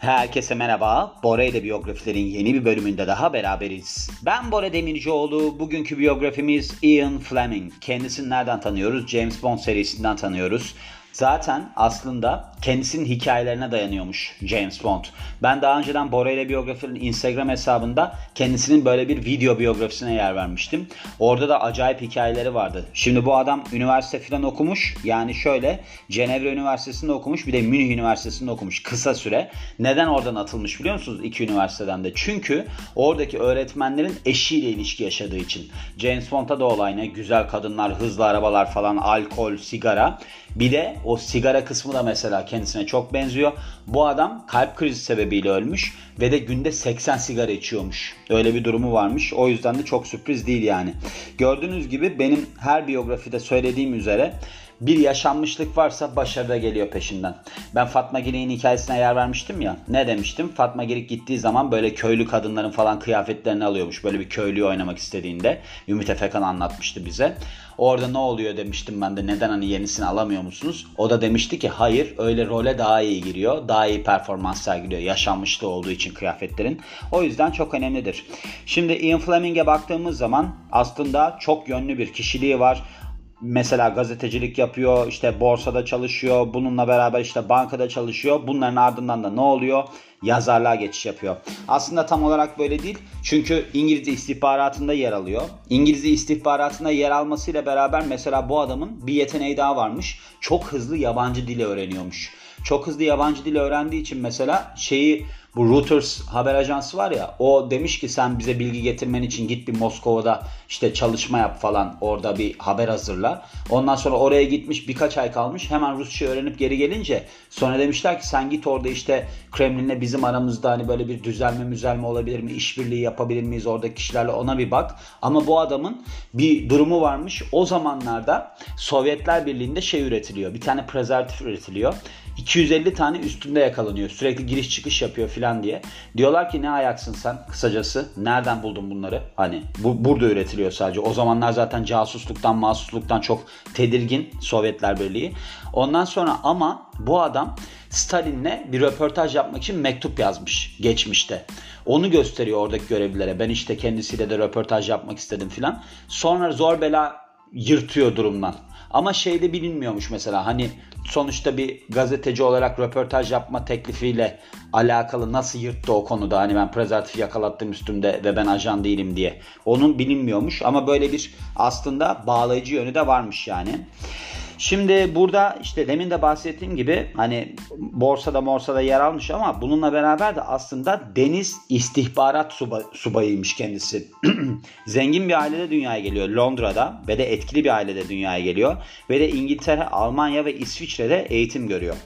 Herkese merhaba. Bora ile biyografilerin yeni bir bölümünde daha beraberiz. Ben Bora Demircioğlu. Bugünkü biyografimiz Ian Fleming. Kendisini nereden tanıyoruz? James Bond serisinden tanıyoruz. Zaten aslında kendisinin hikayelerine dayanıyormuş James Bond. Ben daha önceden Bora ile biyografinin Instagram hesabında kendisinin böyle bir video biyografisine yer vermiştim. Orada da acayip hikayeleri vardı. Şimdi bu adam üniversite falan okumuş. Yani şöyle Cenevre Üniversitesi'nde okumuş bir de Münih Üniversitesi'nde okumuş kısa süre. Neden oradan atılmış biliyor musunuz iki üniversiteden de? Çünkü oradaki öğretmenlerin eşiyle ilişki yaşadığı için. James Bond'da da olay ne? Güzel kadınlar, hızlı arabalar falan, alkol, sigara. Bir de o sigara kısmı da mesela kendisine çok benziyor. Bu adam kalp krizi sebebiyle ölmüş ve de günde 80 sigara içiyormuş. Öyle bir durumu varmış. O yüzden de çok sürpriz değil yani. Gördüğünüz gibi benim her biyografide söylediğim üzere bir yaşanmışlık varsa başarı da geliyor peşinden. Ben Fatma Girik'in hikayesine yer vermiştim ya. Ne demiştim? Fatma Girik gittiği zaman böyle köylü kadınların falan kıyafetlerini alıyormuş. Böyle bir köylüyü oynamak istediğinde. Ümit Efekan anlatmıştı bize. Orada ne oluyor demiştim ben de neden hani yenisini alamıyor musunuz? O da demişti ki hayır öyle role daha iyi giriyor. Daha iyi performans sergiliyor. Yaşanmışlığı olduğu için kıyafetlerin. O yüzden çok önemlidir. Şimdi Ian Fleming'e baktığımız zaman aslında çok yönlü bir kişiliği var mesela gazetecilik yapıyor, işte borsada çalışıyor, bununla beraber işte bankada çalışıyor. Bunların ardından da ne oluyor? Yazarlığa geçiş yapıyor. Aslında tam olarak böyle değil. Çünkü İngiliz istihbaratında yer alıyor. İngiliz istihbaratında yer almasıyla beraber mesela bu adamın bir yeteneği daha varmış. Çok hızlı yabancı dili öğreniyormuş. Çok hızlı yabancı dili öğrendiği için mesela şeyi bu Reuters haber ajansı var ya o demiş ki sen bize bilgi getirmen için git bir Moskova'da işte çalışma yap falan orada bir haber hazırla. Ondan sonra oraya gitmiş birkaç ay kalmış hemen Rusça öğrenip geri gelince sonra demişler ki sen git orada işte Kremlin'le bizim aramızda hani böyle bir düzelme müzelme olabilir mi? işbirliği yapabilir miyiz oradaki kişilerle ona bir bak. Ama bu adamın bir durumu varmış. O zamanlarda Sovyetler Birliği'nde şey üretiliyor. Bir tane prezervatif üretiliyor. 250 tane üstünde yakalanıyor. Sürekli giriş çıkış yapıyor filan diye. Diyorlar ki ne ayaksın sen kısacası. Nereden buldun bunları? Hani bu burada üretiliyor sadece. O zamanlar zaten casusluktan, mahsusluktan çok tedirgin Sovyetler Birliği. Ondan sonra ama bu adam Stalin'le bir röportaj yapmak için mektup yazmış geçmişte. Onu gösteriyor oradaki görevlilere. Ben işte kendisiyle de röportaj yapmak istedim filan. Sonra zor bela yırtıyor durumdan. Ama şeyde bilinmiyormuş mesela hani sonuçta bir gazeteci olarak röportaj yapma teklifiyle alakalı nasıl yırttı o konuda hani ben prezervatif yakalattım üstümde ve ben ajan değilim diye. Onun bilinmiyormuş ama böyle bir aslında bağlayıcı yönü de varmış yani. Şimdi burada işte demin de bahsettiğim gibi hani borsada morsada yer almış ama bununla beraber de aslında deniz istihbarat suba, subayıymış kendisi. Zengin bir ailede dünyaya geliyor Londra'da ve de etkili bir ailede dünyaya geliyor. Ve de İngiltere, Almanya ve İsviçre'de eğitim görüyor.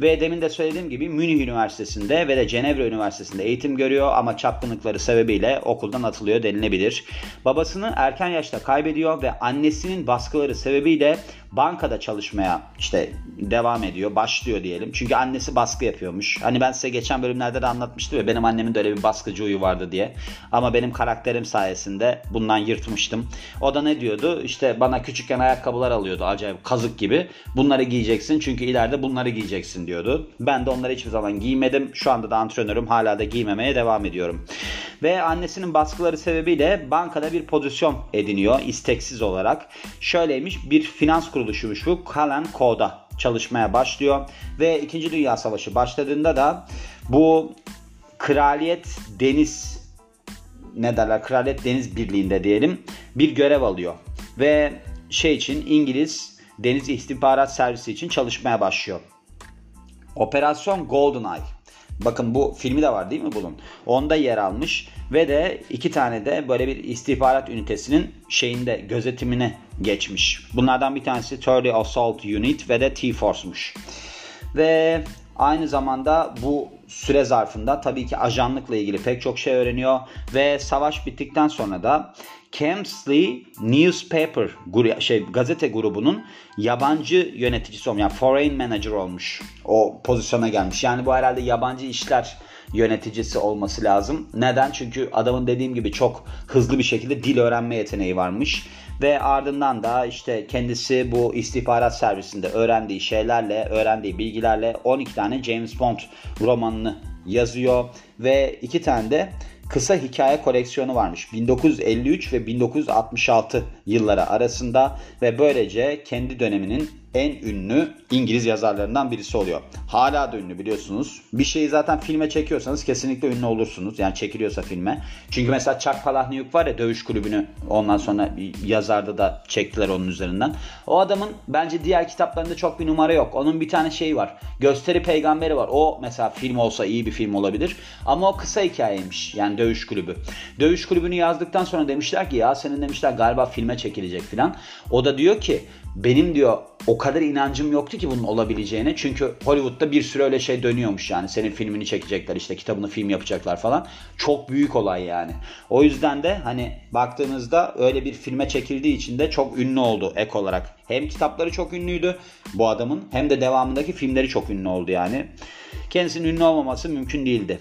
Ve demin de söylediğim gibi Münih Üniversitesi'nde ve de Cenevre Üniversitesi'nde eğitim görüyor ama çapkınlıkları sebebiyle okuldan atılıyor denilebilir. Babasını erken yaşta kaybediyor ve annesinin baskıları sebebiyle bankada çalışmaya işte devam ediyor, başlıyor diyelim. Çünkü annesi baskı yapıyormuş. Hani ben size geçen bölümlerde de anlatmıştım ya benim annemin de öyle bir baskıcı huyu vardı diye. Ama benim karakterim sayesinde bundan yırtmıştım. O da ne diyordu? İşte bana küçükken ayakkabılar alıyordu acayip kazık gibi. Bunları giyeceksin çünkü ileride bunları giyeceksin diyordu. Ben de onları hiçbir zaman giymedim. Şu anda da antrenörüm. Hala da giymemeye devam ediyorum. Ve annesinin baskıları sebebiyle bankada bir pozisyon ediniyor isteksiz olarak. Şöyleymiş bir finans kuruluşuymuş bu. Kalan Ko'da çalışmaya başlıyor. Ve 2. Dünya Savaşı başladığında da bu Kraliyet Deniz ne derler Kraliyet Deniz Birliği'nde diyelim bir görev alıyor. Ve şey için İngiliz Deniz İstihbarat Servisi için çalışmaya başlıyor. Operasyon GoldenEye. Bakın bu filmi de var değil mi bunun? Onda yer almış ve de iki tane de böyle bir istihbarat ünitesinin şeyinde gözetimine geçmiş. Bunlardan bir tanesi 30 Assault Unit ve de T-Force'muş. Ve aynı zamanda bu süre zarfında tabii ki ajanlıkla ilgili pek çok şey öğreniyor ve savaş bittikten sonra da Kemsley Newspaper şey gazete grubunun yabancı yöneticisi olmuş. Yani foreign manager olmuş. O pozisyona gelmiş. Yani bu herhalde yabancı işler yöneticisi olması lazım. Neden? Çünkü adamın dediğim gibi çok hızlı bir şekilde dil öğrenme yeteneği varmış. Ve ardından da işte kendisi bu istihbarat servisinde öğrendiği şeylerle, öğrendiği bilgilerle 12 tane James Bond romanını yazıyor ve iki tane de kısa hikaye koleksiyonu varmış. 1953 ve 1966 yılları arasında ve böylece kendi döneminin en ünlü İngiliz yazarlarından birisi oluyor. Hala da ünlü biliyorsunuz. Bir şeyi zaten filme çekiyorsanız kesinlikle ünlü olursunuz. Yani çekiliyorsa filme. Çünkü mesela Chuck Palahniuk var ya dövüş kulübünü ondan sonra yazarda da çektiler onun üzerinden. O adamın bence diğer kitaplarında çok bir numara yok. Onun bir tane şeyi var. Gösteri peygamberi var. O mesela film olsa iyi bir film olabilir. Ama o kısa hikayeymiş. Yani dövüş kulübü. Dövüş kulübünü yazdıktan sonra demişler ki ya senin demişler galiba filme çekilecek filan. O da diyor ki benim diyor o kadar inancım yoktu ki bunun olabileceğine. Çünkü Hollywood'da bir sürü öyle şey dönüyormuş yani. Senin filmini çekecekler işte kitabını film yapacaklar falan. Çok büyük olay yani. O yüzden de hani baktığınızda öyle bir filme çekildiği için de çok ünlü oldu ek olarak. Hem kitapları çok ünlüydü bu adamın hem de devamındaki filmleri çok ünlü oldu yani. Kendisinin ünlü olmaması mümkün değildi.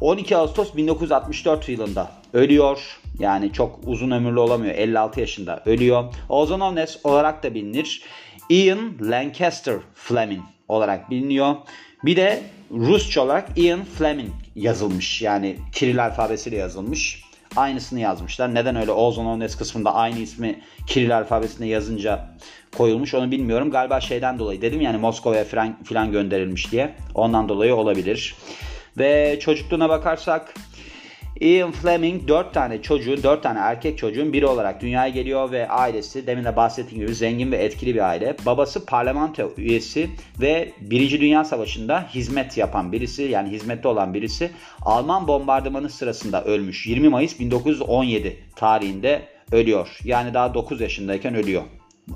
12 Ağustos 1964 yılında ölüyor. Yani çok uzun ömürlü olamıyor. 56 yaşında ölüyor. Ozan Ones olarak da bilinir. Ian Lancaster Fleming olarak biliniyor. Bir de Rusça olarak Ian Fleming yazılmış. Yani Kiril alfabesiyle yazılmış. Aynısını yazmışlar. Neden öyle Ozan Ones kısmında aynı ismi Kiril alfabesinde yazınca koyulmuş onu bilmiyorum. Galiba şeyden dolayı dedim yani Moskova'ya falan, falan gönderilmiş diye. Ondan dolayı olabilir. Ve çocukluğuna bakarsak Ian Fleming 4 tane çocuğun, 4 tane erkek çocuğun biri olarak dünyaya geliyor ve ailesi demin de bahsettiğim gibi zengin ve etkili bir aile. Babası parlamento üyesi ve 1. Dünya Savaşı'nda hizmet yapan birisi yani hizmette olan birisi. Alman bombardımanı sırasında ölmüş. 20 Mayıs 1917 tarihinde ölüyor. Yani daha 9 yaşındayken ölüyor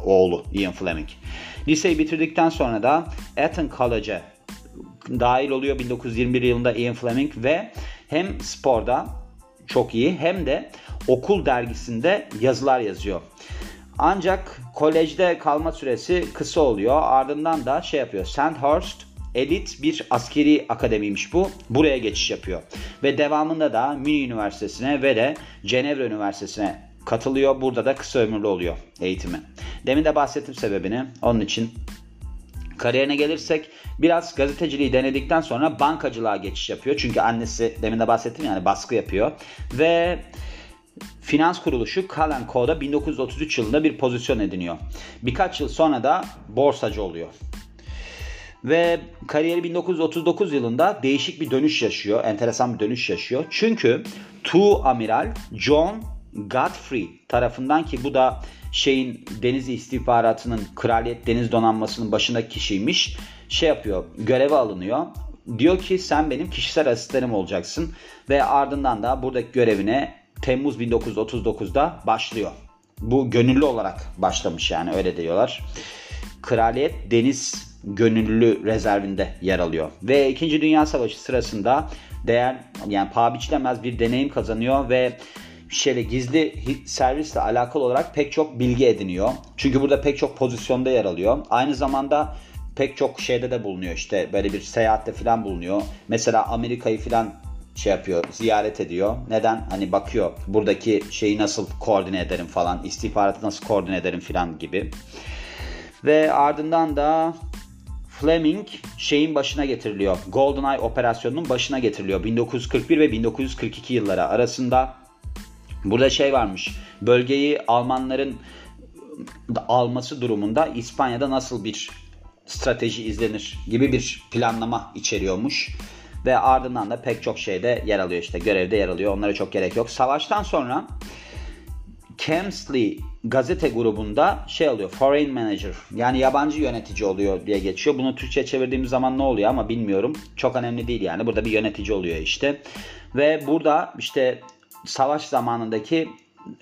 oğlu Ian Fleming. Liseyi bitirdikten sonra da Eton College'a dahil oluyor 1921 yılında Ian Fleming ve hem sporda çok iyi hem de okul dergisinde yazılar yazıyor. Ancak kolejde kalma süresi kısa oluyor. Ardından da şey yapıyor. Sandhurst elit bir askeri akademiymiş bu. Buraya geçiş yapıyor. Ve devamında da Münih Üniversitesi'ne ve de Cenevre Üniversitesi'ne katılıyor. Burada da kısa ömürlü oluyor eğitimi. Demin de bahsettim sebebini. Onun için Kariyerine gelirsek biraz gazeteciliği denedikten sonra bankacılığa geçiş yapıyor. Çünkü annesi demin de bahsettim yani baskı yapıyor. Ve finans kuruluşu Cullen Co'da 1933 yılında bir pozisyon ediniyor. Birkaç yıl sonra da borsacı oluyor. Ve kariyeri 1939 yılında değişik bir dönüş yaşıyor. Enteresan bir dönüş yaşıyor. Çünkü Tu Amiral John Godfrey tarafından ki bu da şeyin deniz istihbaratının kraliyet deniz donanmasının başındaki kişiymiş. Şey yapıyor göreve alınıyor. Diyor ki sen benim kişisel asistanım olacaksın ve ardından da buradaki görevine Temmuz 1939'da başlıyor. Bu gönüllü olarak başlamış yani öyle diyorlar. Kraliyet Deniz Gönüllü Rezervinde yer alıyor. Ve 2. Dünya Savaşı sırasında değer yani paha biçilemez bir deneyim kazanıyor ve şeyle gizli servisle alakalı olarak pek çok bilgi ediniyor. Çünkü burada pek çok pozisyonda yer alıyor. Aynı zamanda pek çok şeyde de bulunuyor işte böyle bir seyahatte falan bulunuyor. Mesela Amerika'yı falan şey yapıyor, ziyaret ediyor. Neden? Hani bakıyor buradaki şeyi nasıl koordine ederim falan, istihbaratı nasıl koordine ederim falan gibi. Ve ardından da Fleming şeyin başına getiriliyor. GoldenEye operasyonunun başına getiriliyor. 1941 ve 1942 yılları arasında Burada şey varmış. Bölgeyi Almanların alması durumunda İspanya'da nasıl bir strateji izlenir gibi bir planlama içeriyormuş. Ve ardından da pek çok şeyde yer alıyor işte görevde yer alıyor. Onlara çok gerek yok. Savaştan sonra Kemsley gazete grubunda şey oluyor foreign manager yani yabancı yönetici oluyor diye geçiyor. Bunu Türkçe çevirdiğimiz zaman ne oluyor ama bilmiyorum. Çok önemli değil yani. Burada bir yönetici oluyor işte. Ve burada işte savaş zamanındaki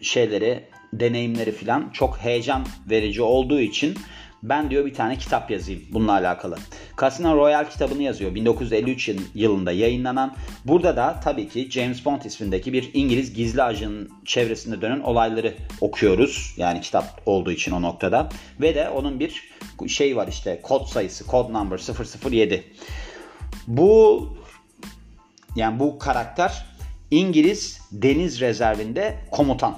şeyleri, deneyimleri falan çok heyecan verici olduğu için ben diyor bir tane kitap yazayım bununla alakalı. Casino Royale kitabını yazıyor 1953 yılında yayınlanan. Burada da tabii ki James Bond ismindeki bir İngiliz gizli ajanın çevresinde dönen olayları okuyoruz. Yani kitap olduğu için o noktada. Ve de onun bir şey var işte kod sayısı, kod number 007. Bu yani bu karakter İngiliz Deniz Rezervinde komutan.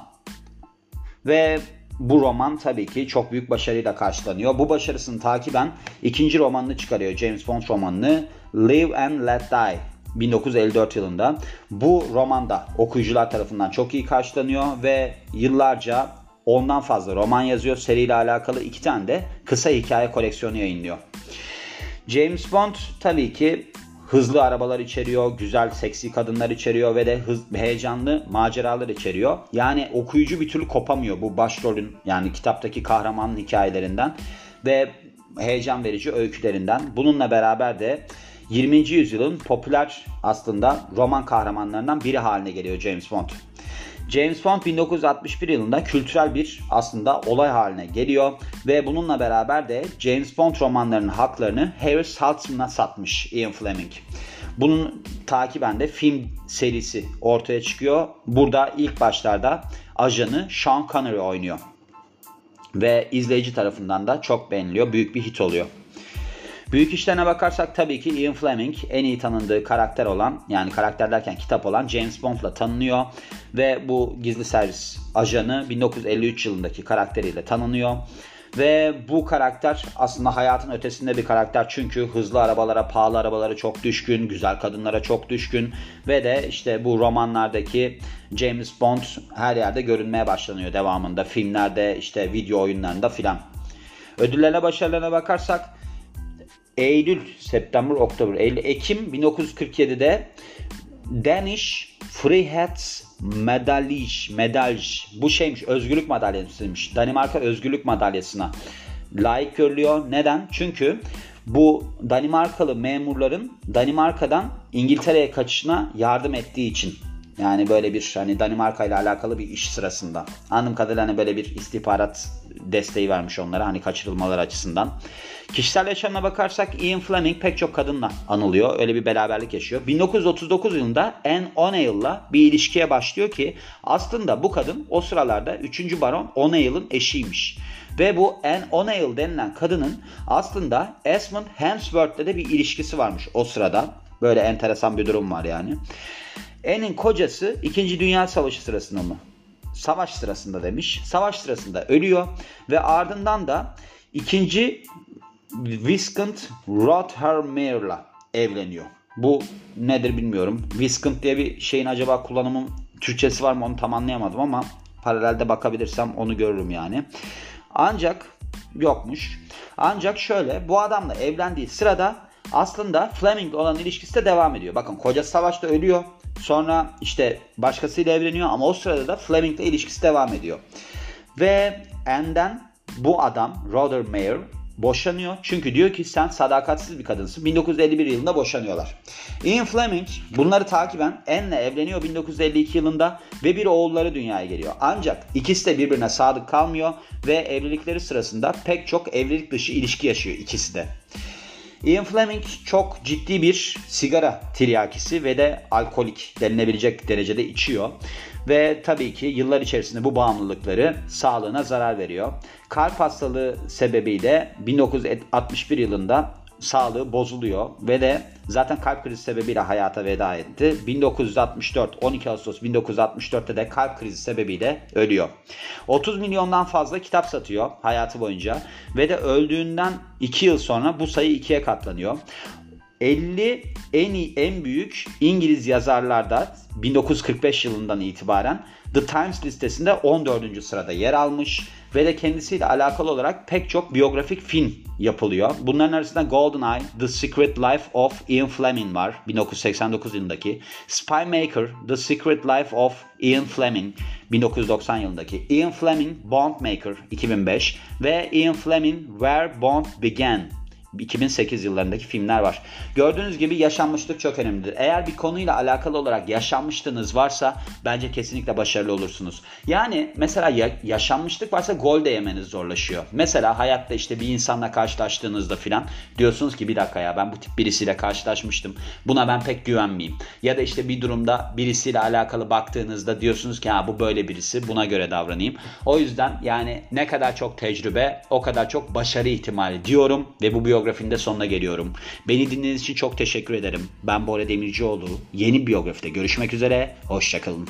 Ve bu roman tabii ki çok büyük başarıyla karşılanıyor. Bu başarısını takiben ikinci romanını çıkarıyor James Bond romanını Live and Let Die 1954 yılında. Bu romanda okuyucular tarafından çok iyi karşılanıyor ve yıllarca ondan fazla roman yazıyor. Seriyle alakalı iki tane de kısa hikaye koleksiyonu yayınlıyor. James Bond tabii ki hızlı arabalar içeriyor, güzel seksi kadınlar içeriyor ve de hız, heyecanlı maceralar içeriyor. Yani okuyucu bir türlü kopamıyor bu başrolün yani kitaptaki kahramanın hikayelerinden ve heyecan verici öykülerinden. Bununla beraber de 20. yüzyılın popüler aslında roman kahramanlarından biri haline geliyor James Bond. James Bond 1961 yılında kültürel bir aslında olay haline geliyor ve bununla beraber de James Bond romanlarının haklarını Harry Saltzman'a satmış Ian Fleming. Bunun takiben de film serisi ortaya çıkıyor. Burada ilk başlarda ajanı Sean Connery oynuyor. Ve izleyici tarafından da çok beğeniliyor. Büyük bir hit oluyor. Büyük işlerine bakarsak tabii ki Ian Fleming en iyi tanındığı karakter olan yani karakter derken kitap olan James Bond'la tanınıyor ve bu gizli servis ajanı 1953 yılındaki karakteriyle tanınıyor. Ve bu karakter aslında hayatın ötesinde bir karakter çünkü hızlı arabalara, pahalı arabalara çok düşkün, güzel kadınlara çok düşkün ve de işte bu romanlardaki James Bond her yerde görünmeye başlanıyor devamında. Filmlerde, işte video oyunlarında filan. Ödüllerine, başarılarına bakarsak Eylül, September, Oktober, Eylül, Ekim 1947'de Danish Frihets Medalj, Medalj bu şeymiş özgürlük madalyasıymış. Danimarka özgürlük madalyasına layık görülüyor. Neden? Çünkü bu Danimarkalı memurların Danimarka'dan İngiltere'ye kaçışına yardım ettiği için. Yani böyle bir hani Danimarka ile alakalı bir iş sırasında. Anladığım kadarıyla hani böyle bir istihbarat desteği vermiş onlara hani kaçırılmalar açısından. Kişisel yaşamına bakarsak Ian Fleming pek çok kadınla anılıyor. Öyle bir beraberlik yaşıyor. 1939 yılında Anne O'Neill'la bir ilişkiye başlıyor ki aslında bu kadın o sıralarda 3. Baron O'Neill'ın eşiymiş. Ve bu Anne O'Neill denilen kadının aslında Esmond Hemsworth'le de bir ilişkisi varmış o sırada. Böyle enteresan bir durum var yani. Anne'in kocası 2. Dünya Savaşı sırasında mı? Savaş sırasında demiş. Savaş sırasında ölüyor ve ardından da ikinci Viscount Rothermere'la evleniyor. Bu nedir bilmiyorum. Viscount diye bir şeyin acaba kullanımın Türkçesi var mı onu tam anlayamadım ama paralelde bakabilirsem onu görürüm yani. Ancak yokmuş. Ancak şöyle bu adamla evlendiği sırada aslında Fleming olan ilişkisi de devam ediyor. Bakın kocası savaşta ölüyor. Sonra işte başkasıyla evleniyor ama o sırada da Fleming'le ilişkisi devam ediyor. Ve Anne'den bu adam Rothermere boşanıyor. Çünkü diyor ki sen sadakatsiz bir kadınsın. 1951 yılında boşanıyorlar. Ian Fleming bunları takiben Anne'le evleniyor 1952 yılında ve bir oğulları dünyaya geliyor. Ancak ikisi de birbirine sadık kalmıyor ve evlilikleri sırasında pek çok evlilik dışı ilişki yaşıyor ikisi de. Ian Fleming çok ciddi bir sigara tiryakisi ve de alkolik denilebilecek derecede içiyor. Ve tabii ki yıllar içerisinde bu bağımlılıkları sağlığına zarar veriyor. Kalp hastalığı sebebiyle 1961 yılında sağlığı bozuluyor ve de zaten kalp krizi sebebiyle hayata veda etti. 1964 12 Ağustos 1964'te de kalp krizi sebebiyle ölüyor. 30 milyondan fazla kitap satıyor hayatı boyunca ve de öldüğünden 2 yıl sonra bu sayı 2'ye katlanıyor. 50 en iyi, en büyük İngiliz yazarlarda 1945 yılından itibaren The Times listesinde 14. sırada yer almış ve de kendisiyle alakalı olarak pek çok biyografik film yapılıyor. Bunların arasında GoldenEye, The Secret Life of Ian Fleming var 1989 yılındaki. Spy Maker, The Secret Life of Ian Fleming 1990 yılındaki. Ian Fleming, Bond Maker 2005 ve Ian Fleming, Where Bond Began 2008 yıllarındaki filmler var. Gördüğünüz gibi yaşanmışlık çok önemlidir. Eğer bir konuyla alakalı olarak yaşanmışlığınız varsa bence kesinlikle başarılı olursunuz. Yani mesela ya, yaşanmışlık varsa gol de yemeniz zorlaşıyor. Mesela hayatta işte bir insanla karşılaştığınızda filan diyorsunuz ki bir dakika ya ben bu tip birisiyle karşılaşmıştım. Buna ben pek güvenmeyeyim. Ya da işte bir durumda birisiyle alakalı baktığınızda diyorsunuz ki ha bu böyle birisi buna göre davranayım. O yüzden yani ne kadar çok tecrübe o kadar çok başarı ihtimali diyorum ve bu bir biyografinin de sonuna geliyorum. Beni dinlediğiniz için çok teşekkür ederim. Ben Bora Demircioğlu. Yeni biyografide görüşmek üzere. Hoşçakalın.